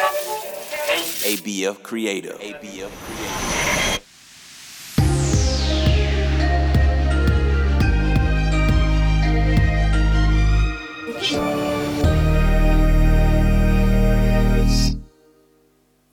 ABF Creative. ABF Creative.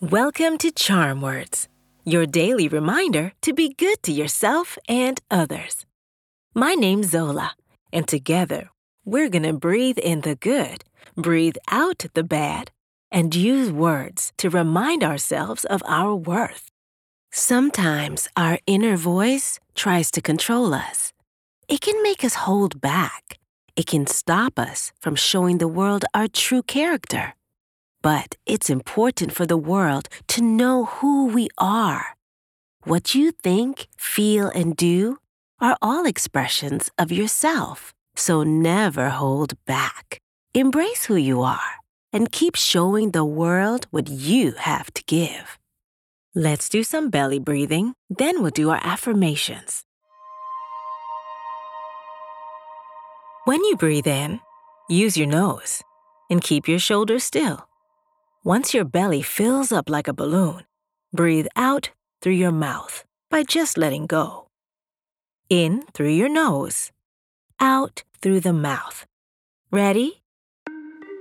Welcome to Charm Words, your daily reminder to be good to yourself and others. My name's Zola, and together we're going to breathe in the good, breathe out the bad, and use words to remind ourselves of our worth. Sometimes our inner voice tries to control us. It can make us hold back. It can stop us from showing the world our true character. But it's important for the world to know who we are. What you think, feel, and do are all expressions of yourself. So never hold back. Embrace who you are and keep showing the world what you have to give. Let's do some belly breathing, then we'll do our affirmations. When you breathe in, use your nose and keep your shoulders still. Once your belly fills up like a balloon, breathe out through your mouth by just letting go. In through your nose, out through the mouth. Ready?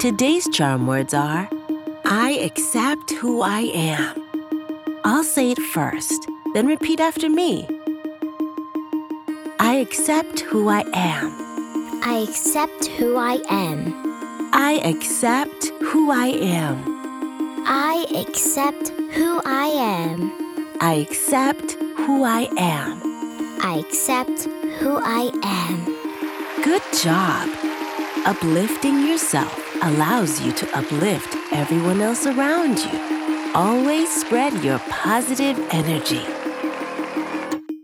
Today's charm words are I accept who I am. I'll say it first, then repeat after me. I accept who I am. I accept who I am. I accept who I am. I accept who I am. I accept who I am. I accept who I am. Good job. Uplifting yourself allows you to uplift everyone else around you. Always spread your positive energy.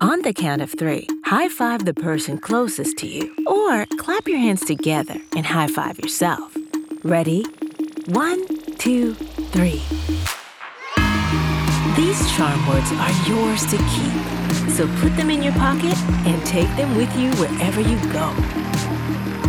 On the count of three, high five the person closest to you, or clap your hands together and high five yourself. Ready? One, two, three. These charm words are yours to keep, so put them in your pocket and take them with you wherever you go.